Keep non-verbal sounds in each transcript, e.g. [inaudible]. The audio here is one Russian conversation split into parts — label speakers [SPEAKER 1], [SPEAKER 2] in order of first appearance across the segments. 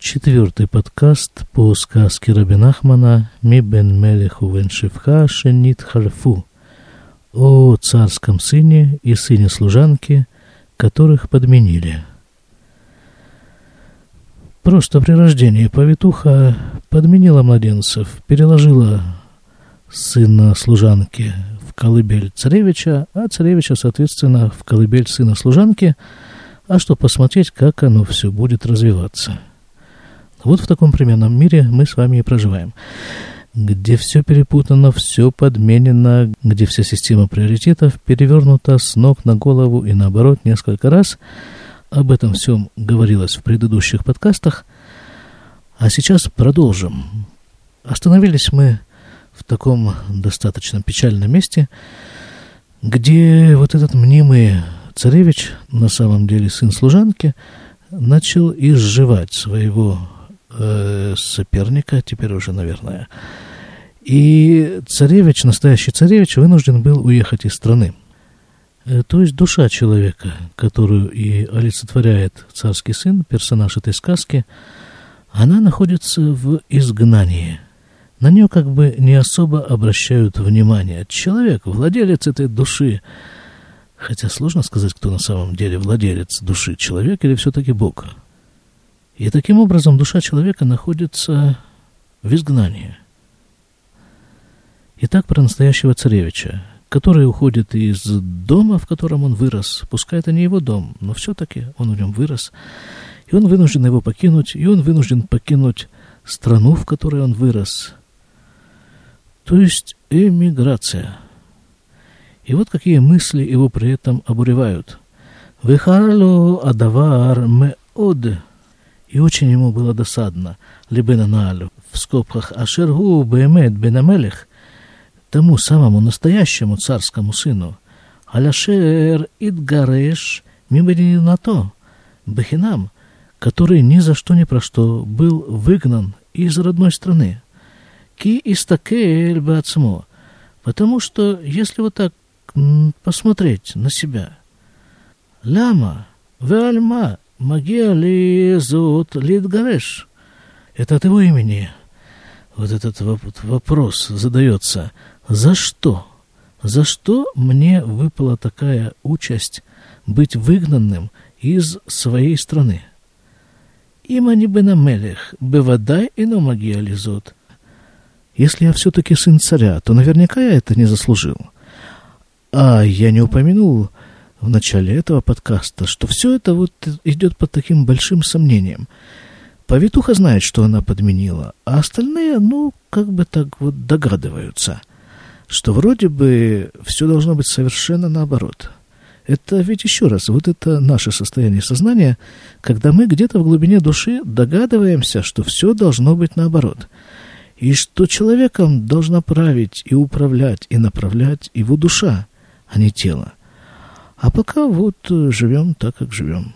[SPEAKER 1] Четвертый подкаст по сказке Рабинахмана «Ми бен мелеху вен шивха шенит хальфу» о царском сыне и сыне служанки, которых подменили. Просто при рождении повитуха подменила младенцев, переложила сына служанки в колыбель царевича, а царевича, соответственно, в колыбель сына служанки, а что посмотреть, как оно все будет развиваться. Вот в таком примерном мире мы с вами и проживаем где все перепутано, все подменено, где вся система приоритетов перевернута с ног на голову и наоборот несколько раз. Об этом всем говорилось в предыдущих подкастах. А сейчас продолжим. Остановились мы в таком достаточно печальном месте, где вот этот мнимый царевич, на самом деле сын служанки, начал изживать своего э, соперника, теперь уже, наверное. И царевич, настоящий царевич, вынужден был уехать из страны. Э, то есть душа человека, которую и олицетворяет царский сын, персонаж этой сказки, она находится в изгнании. На нее как бы не особо обращают внимание. Человек, владелец этой души, хотя сложно сказать, кто на самом деле владелец души, человек или все-таки Бог – и таким образом душа человека находится в изгнании. Итак, про настоящего царевича, который уходит из дома, в котором он вырос. Пускай это не его дом, но все-таки он в нем вырос. И он вынужден его покинуть, и он вынужден покинуть страну, в которой он вырос. То есть эмиграция. И вот какие мысли его при этом обуревают. «Вихарло адавар меод» и очень ему было досадно, либена наалю, в скобках Ашергу Беемет Бенамелех, тому самому настоящему царскому сыну, Аляшер Идгареш Мимаринато, Бахинам, который ни за что ни про что был выгнан из родной страны. Ки истакель бацмо, потому что если вот так посмотреть на себя, ляма, веальма, Магия ли Литгареш? Это от его имени. Вот этот вопрос задается. За что? За что мне выпала такая участь быть выгнанным из своей страны? Имани Бенамелех, Бевадай и Номагия Лизот. Если я все-таки сын царя, то наверняка я это не заслужил. А я не упомянул в начале этого подкаста, что все это вот идет под таким большим сомнением. Повитуха знает, что она подменила, а остальные, ну, как бы так вот догадываются, что вроде бы все должно быть совершенно наоборот. Это ведь еще раз, вот это наше состояние сознания, когда мы где-то в глубине души догадываемся, что все должно быть наоборот. И что человеком должна править и управлять и направлять его душа, а не тело. А пока вот э, живем так, как живем.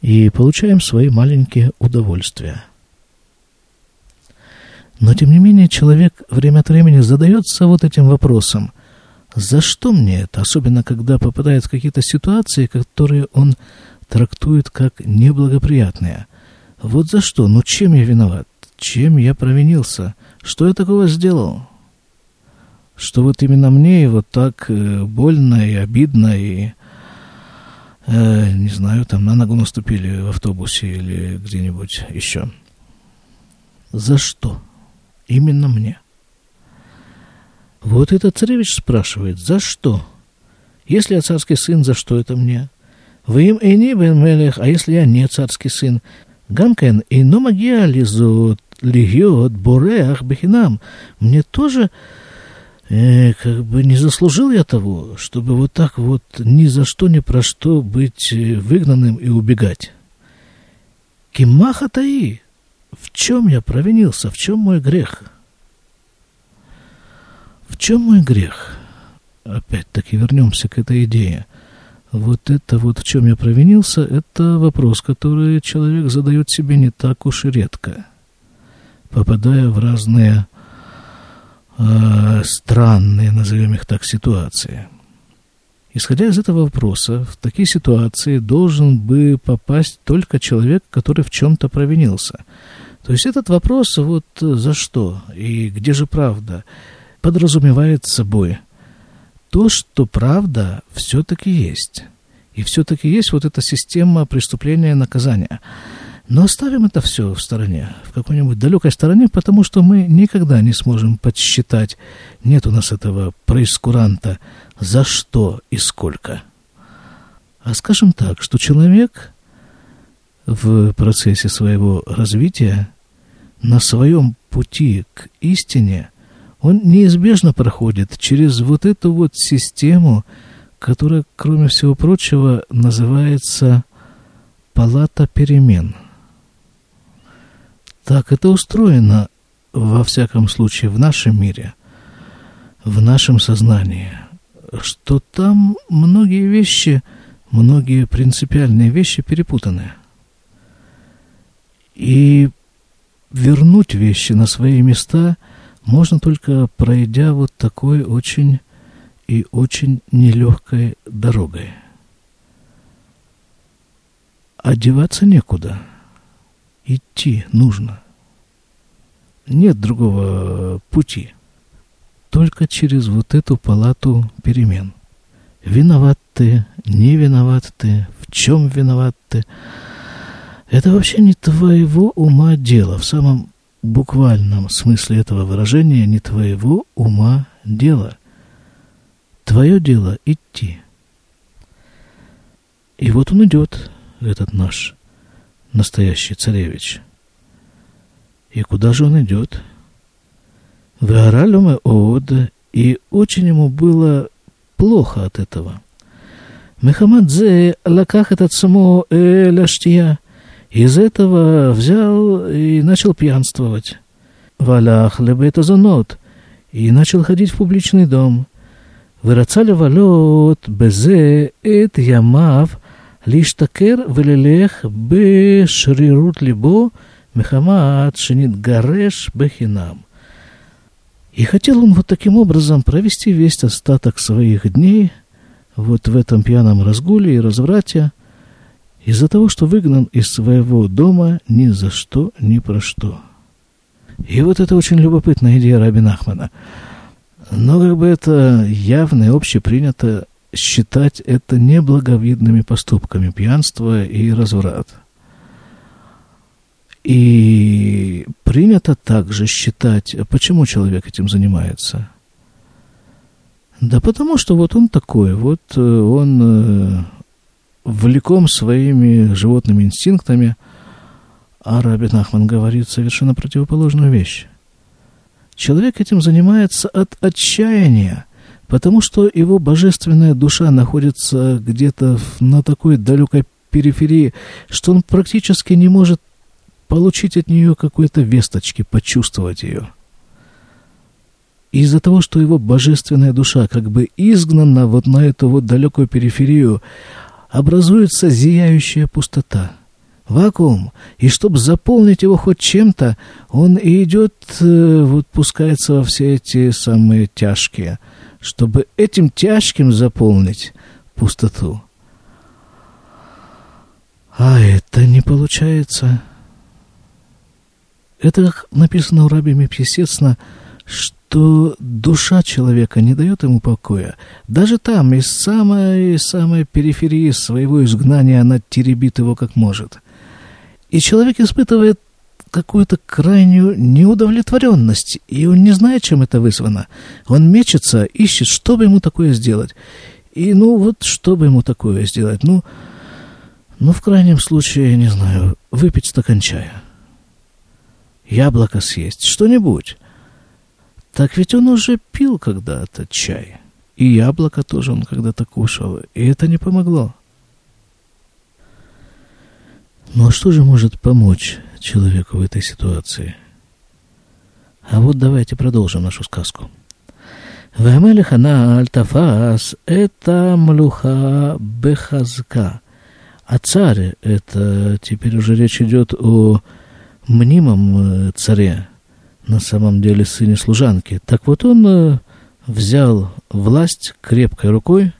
[SPEAKER 1] И получаем свои маленькие удовольствия. Но, тем не менее, человек время от времени задается вот этим вопросом. За что мне это? Особенно, когда попадает в какие-то ситуации, которые он трактует как неблагоприятные. Вот за что? Ну, чем я виноват? Чем я провинился? Что я такого сделал? Что вот именно мне вот так э, больно и обидно, и, э, не знаю, там на ногу наступили в автобусе или где-нибудь еще. За что? Именно мне. Вот этот царевич спрашивает, за что? Если я царский сын, за что это мне? Вы им эйни бен мелех, а если я не царский сын? Гамкен, и но магия лизот, лигиот, бореах, бехинам. Мне тоже э, как бы не заслужил я того, чтобы вот так вот ни за что, ни про что быть э, выгнанным и убегать. Кимаха таи, в чем я провинился, в чем мой грех? В чем мой грех? Опять-таки вернемся к этой идее. Вот это вот в чем я провинился, это вопрос, который человек задает себе не так уж и редко, попадая в разные странные, назовем их так, ситуации. Исходя из этого вопроса, в такие ситуации должен бы попасть только человек, который в чем-то провинился. То есть этот вопрос, вот за что и где же правда, подразумевает собой то, что правда все-таки есть. И все-таки есть вот эта система преступления и наказания. Но оставим это все в стороне, в какой-нибудь далекой стороне, потому что мы никогда не сможем подсчитать, нет у нас этого проискуранта, за что и сколько. А скажем так, что человек в процессе своего развития на своем пути к истине, он неизбежно проходит через вот эту вот систему, которая, кроме всего прочего, называется палата перемен – так это устроено, во всяком случае, в нашем мире, в нашем сознании, что там многие вещи, многие принципиальные вещи перепутаны. И вернуть вещи на свои места можно только пройдя вот такой очень и очень нелегкой дорогой. Одеваться некуда – идти нужно. Нет другого пути. Только через вот эту палату перемен. Виноват ты, не виноват ты, в чем виноват ты. Это вообще не твоего ума дело. В самом буквальном смысле этого выражения не твоего ума дело. Твое дело идти. И вот он идет, этот наш настоящий царевич. И куда же он идет? В Аралюме ООД, и очень ему было плохо от этого. Мехамадзе лаках этот само эляштия, из этого взял и начал пьянствовать. Валях лебета занот, и начал ходить в публичный дом. Вырацали валют безе эт ямав להשתכר וללך בשרירות ליבו מחמת שנתגרש בחינם. И хотел он вот таким образом провести весь остаток своих дней вот в этом пьяном разгуле и разврате, из-за того, что выгнан из своего дома ни за что, ни про что. И вот это очень любопытная идея Раби Нахмана. Но как бы это явно и общепринято считать это неблаговидными поступками, пьянство и разврат. И принято также считать, почему человек этим занимается. Да потому что вот он такой, вот э, он э, влеком своими животными инстинктами, а Раби Нахман говорит совершенно противоположную вещь. Человек этим занимается от отчаяния – потому что его божественная душа находится где-то на такой далекой периферии, что он практически не может получить от нее какой-то весточки, почувствовать ее. Из-за того, что его божественная душа как бы изгнана вот на эту вот далекую периферию, образуется зияющая пустота, вакуум. И чтобы заполнить его хоть чем-то, он и идет, э, вот пускается во все эти самые тяжкие – чтобы этим тяжким заполнить пустоту. А это не получается. Это написано у Раби Мепьесецна, что душа человека не дает ему покоя. Даже там, из самой-самой периферии своего изгнания, она теребит его как может. И человек испытывает какую-то крайнюю неудовлетворенность, и он не знает, чем это вызвано. Он мечется, ищет, что бы ему такое сделать. И ну вот, что бы ему такое сделать? Ну, ну в крайнем случае, не знаю, выпить стакан чая. Яблоко съесть, что-нибудь. Так ведь он уже пил когда-то чай. И яблоко тоже он когда-то кушал, и это не помогло. Ну а что же может помочь человеку в этой ситуации. А вот давайте продолжим нашу сказку. Вамелихана Альтафас – это Млюха Бехазка. А царь – это теперь уже речь идет о мнимом э, царе, на самом деле сыне служанки. Так вот он э, взял власть крепкой рукой,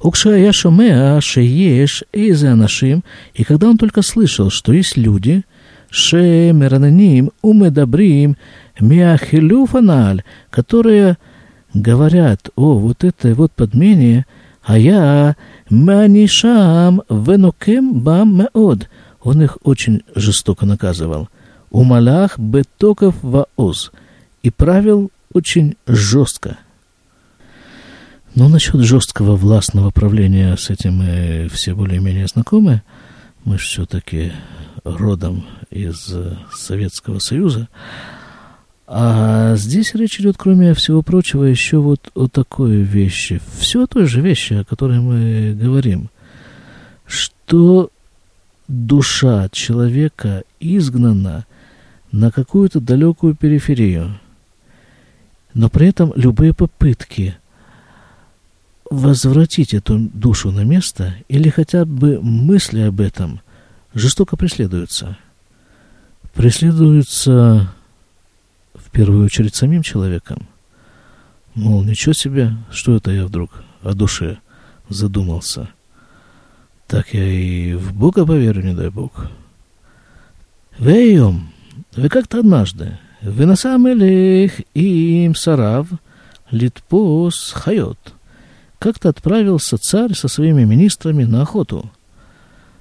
[SPEAKER 1] Укша Яшамеа Шееш Эйзе Анашим, и когда он только слышал, что есть люди, шемерананим умедабрим миахилюфаналь, которые говорят о вот этой вот подмене, а я манишам венукем бам меод. Он их очень жестоко наказывал. Умалах бетоков ваоз. И правил очень жестко. Но насчет жесткого властного правления с этим мы все более-менее знакомы. Мы все-таки родом из Советского Союза. А здесь речь идет, кроме всего прочего, еще вот о такой вещи. Все о той же вещи, о которой мы говорим. Что душа человека изгнана на какую-то далекую периферию. Но при этом любые попытки возвратить эту душу на место или хотя бы мысли об этом жестоко преследуются. Преследуются в первую очередь самим человеком. Мол, ничего себе, что это я вдруг о душе задумался. Так я и в Бога поверю, не дай Бог. Вейом, вы как-то однажды, вы на самом деле им сарав литпос хайот. Как-то отправился царь со своими министрами на охоту.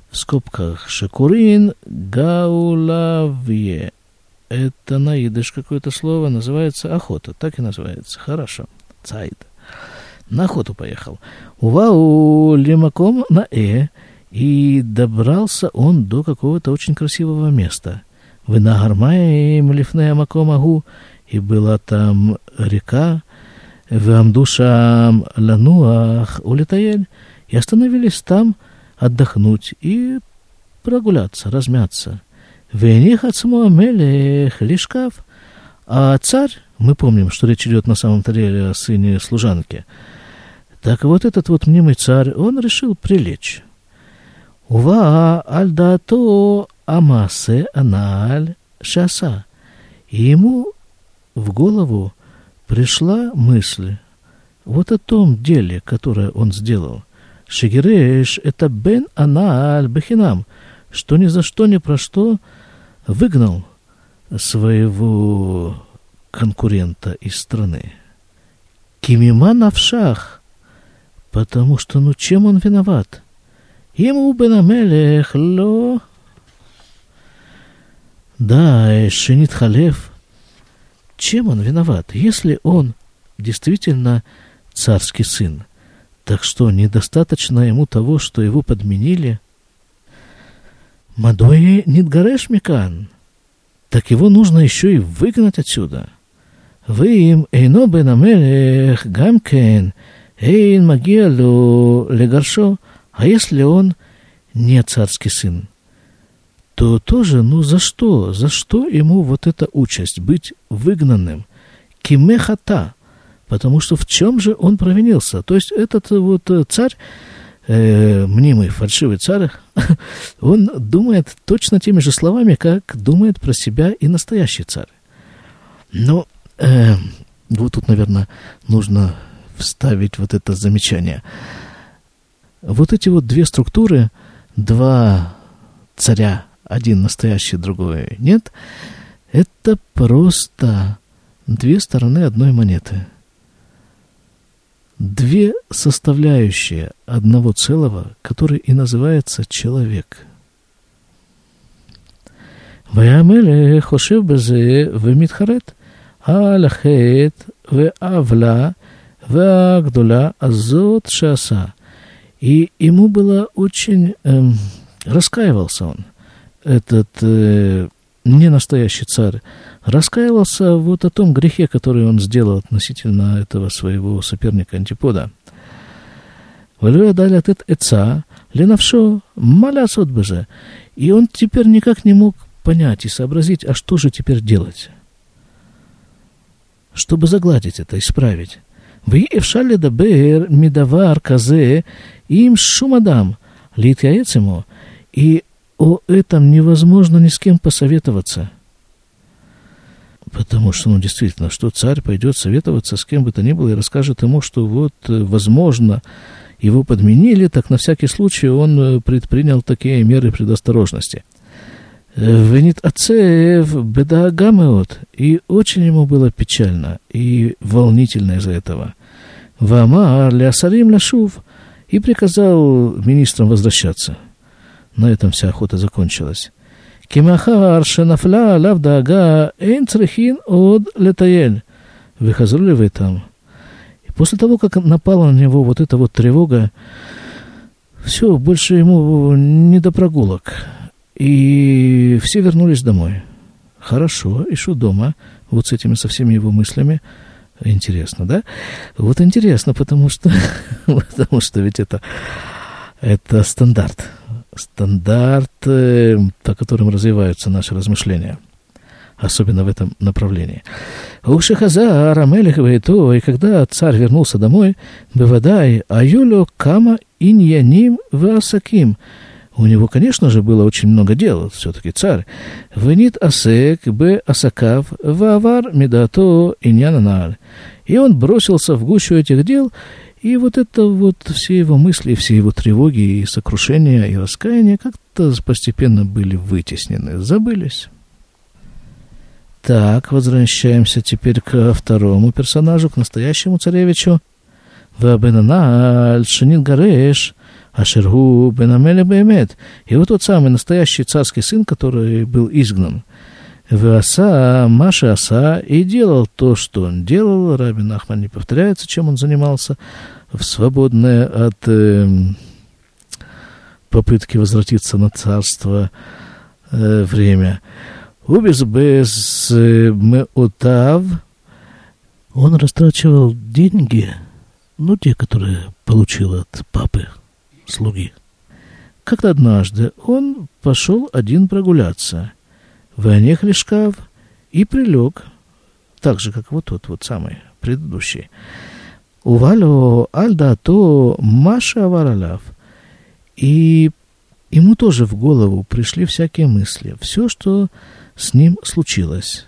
[SPEAKER 1] В скобках Шекурин Гаулавье это на идыш какое-то слово, называется охота, так и называется. Хорошо, цайд. На охоту поехал. Увау лимаком на э, и добрался он до какого-то очень красивого места. Вы на гармаем лифнея макомагу, и была там река, в амдушам лануах улетаель, и остановились там отдохнуть и прогуляться, размяться. Вених отсмо мелех лишкав. А царь, мы помним, что речь идет на самом-то деле о сыне служанки. Так вот этот вот мнимый царь, он решил прилечь. Ува альдато амасе аналь шаса. И ему в голову пришла мысль вот о том деле, которое он сделал. Шигереш – это бен аналь бехинам, что ни за что, ни про что – выгнал своего конкурента из страны. Кимима навшах, потому что, ну, чем он виноват? Ему бенамелех ло... Да, Шенит Халев, чем он виноват? Если он действительно царский сын, так что недостаточно ему того, что его подменили – Мадои Нидгареш Микан. Так его нужно еще и выгнать отсюда. Вы им эйно бен амелех гамкен, эйн магиалу легаршо. А если он не царский сын, то тоже, ну за что? За что ему вот эта участь быть выгнанным? Кимехата. Потому что в чем же он провинился? То есть этот вот царь э, мнимый фальшивый царь, [laughs] он думает точно теми же словами, как думает про себя и настоящий царь. Но э, вот тут, наверное, нужно вставить вот это замечание. Вот эти вот две структуры, два царя, один настоящий, другой нет, это просто две стороны одной монеты – две составляющие одного целого, который и называется человек. ויאמר חושב בזה ומתחרט על החטא והעוולה והגדולה הזאת שעשה. И ему было очень... Эм, раскаивался он, этот э, ненастоящий царь, раскаялся вот о том грехе, который он сделал относительно этого своего соперника Антипода. Валюя дали от Эца, Ленавшо, маляс от беже. И он теперь никак не мог понять и сообразить, а что же теперь делать? Чтобы загладить это, исправить. Вы эвшали дабер, медавар, казе, им шумадам, лит яец ему. И о этом невозможно ни с кем посоветоваться. Потому что, ну, действительно, что царь пойдет советоваться с кем бы то ни было и расскажет ему, что вот, э, возможно, его подменили, так на всякий случай он э, предпринял такие меры предосторожности. Венит Ацеев бедаагамеот, и очень ему было печально и волнительно из-за этого. Вамар лясарим ляшув, и приказал министрам возвращаться. На этом вся охота закончилась. Кимахар шенафля лавдага эйн црехин от летаель. Выхазрули вы там. И после того, как напала на него вот эта вот тревога, все, больше ему не до прогулок. И все вернулись домой. Хорошо, и что дома, вот с этими со всеми его мыслями. Интересно, да? Вот интересно, потому что, [laughs] потому что ведь это, это стандарт стандарт, по которым развиваются наши размышления, особенно в этом направлении. Ушихаза Арамелих то, и когда царь вернулся домой, Бевадай, Аюлю Кама Иньяним Васаким, у него, конечно же, было очень много дел, все-таки царь. Венит асек б асакав вавар медато иньянаналь. И он бросился в гущу этих дел и вот это вот все его мысли, все его тревоги и сокрушения и раскаяния как-то постепенно были вытеснены, забылись. Так, возвращаемся теперь к второму персонажу, к настоящему царевичу. Вабенаналь Шинин Гареш, Ашергу Бенамеля Бемет. И вот тот самый настоящий царский сын, который был изгнан. Васа, Маша Аса, и делал то, что он делал. Рабин Ахман не повторяется, чем он занимался в свободное от э, попытки возвратиться на царство э, время. Убис без э, меотав, он растрачивал деньги, ну, те, которые получил от папы, слуги. Как-то однажды он пошел один прогуляться – Ванех лишкав и прилег, так же, как вот тот вот самый предыдущий. Увалю альда то Маша Вараляв. И ему тоже в голову пришли всякие мысли, все, что с ним случилось.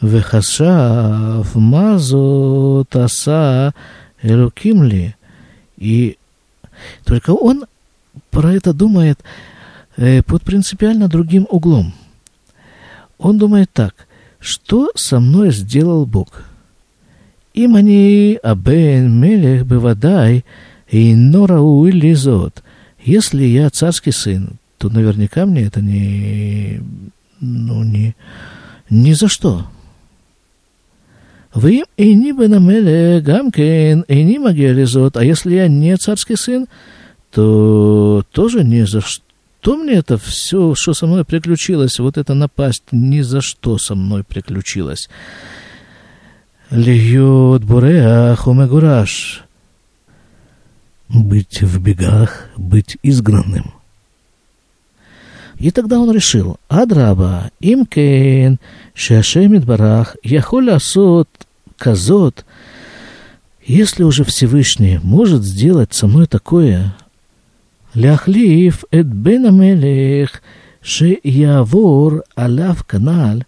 [SPEAKER 1] Вехашав мазо таса элукимли. И только он про это думает – под принципиально другим углом. Он думает так, что со мной сделал Бог? Имани абен мелех бывадай и норау лизот. Если я царский сын, то наверняка мне это не, ну, не, ни за что. Вы и не бы на меле гамкен, и не магия лизот, а если я не царский сын, то тоже ни за что что мне это все, что со мной приключилось, вот эта напасть, ни за что со мной приключилось. Льет буреах умегураш. Быть в бегах, быть изгнанным. И тогда он решил, Адраба, имкен, шашемит барах, яхоля сот, казот, если уже Всевышний может сделать со мной такое, להחליף את בן המלך שיעבור עליו канал,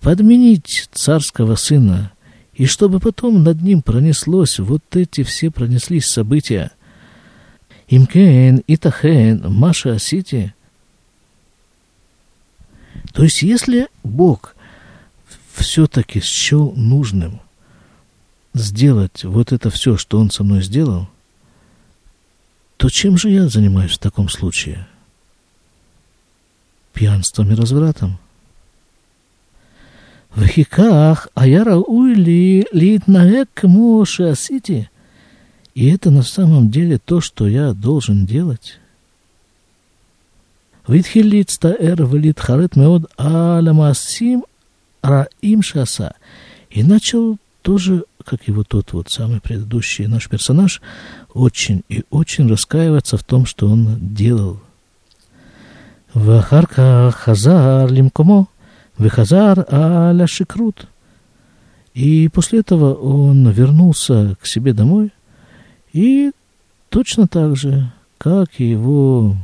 [SPEAKER 1] подменить царского сына, и чтобы потом над ним пронеслось вот эти все пронеслись события. Имкен, Итахен, Маша Асити. То есть, если Бог все-таки счел нужным сделать вот это все, что Он со мной сделал – то чем же я занимаюсь в таком случае? Пьянством и развратом. В хиках, а Вахиках аяра уйли литнаэк кому шиасити. И это на самом деле то, что я должен делать. Витхилит стаэр вилит харет меод аламасим раим шаса. И начал тоже как вот тот вот самый предыдущий наш персонаж, очень и очень раскаиваться в том, что он делал. Вахарка хазар лимкомо, вихазар аля шикрут. И после этого он вернулся к себе домой, и точно так же, как и его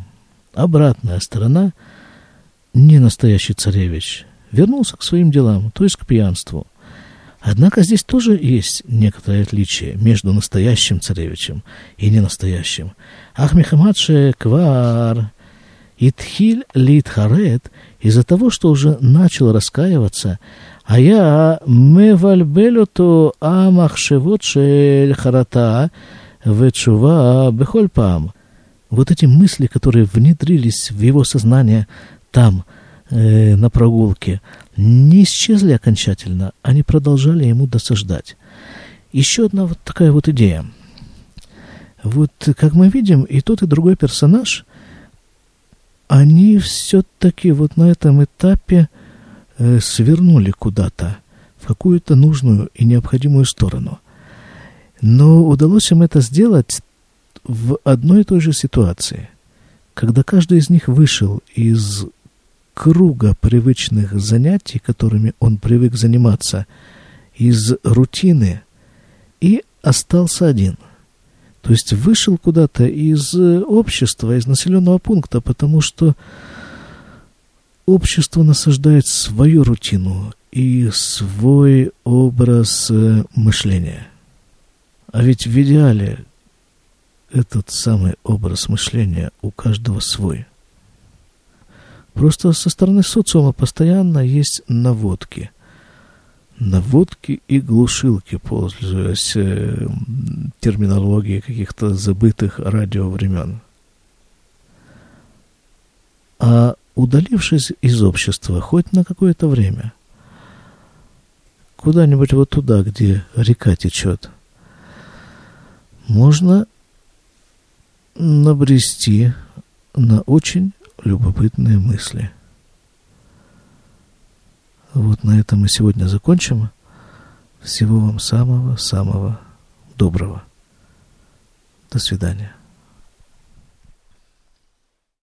[SPEAKER 1] обратная сторона, не настоящий царевич, вернулся к своим делам, то есть к пьянству – Однако здесь тоже есть некоторое отличие между настоящим царевичем и ненастоящим. Ахмехамадше квар итхиль литхарет из-за того, что уже начал раскаиваться, а я мевальбелюту амахшевот шель харата ветшува бехольпам. Вот эти мысли, которые внедрились в его сознание там, э, на прогулке, не исчезли окончательно, они продолжали ему досаждать. Еще одна вот такая вот идея. Вот, как мы видим, и тот, и другой персонаж, они все-таки вот на этом этапе э, свернули куда-то, в какую-то нужную и необходимую сторону. Но удалось им это сделать в одной и той же ситуации, когда каждый из них вышел из круга привычных занятий, которыми он привык заниматься, из рутины, и остался один. То есть вышел куда-то из общества, из населенного пункта, потому что общество насаждает свою рутину и свой образ э, мышления. А ведь в идеале этот самый образ мышления у каждого свой – Просто со стороны социума постоянно есть наводки. Наводки и глушилки, пользуясь э, терминологией каких-то забытых радиовремен. А удалившись из общества хоть на какое-то время, куда-нибудь вот туда, где река течет, можно набрести на очень любопытные мысли. Вот на этом мы сегодня закончим. Всего вам самого-самого доброго. До свидания.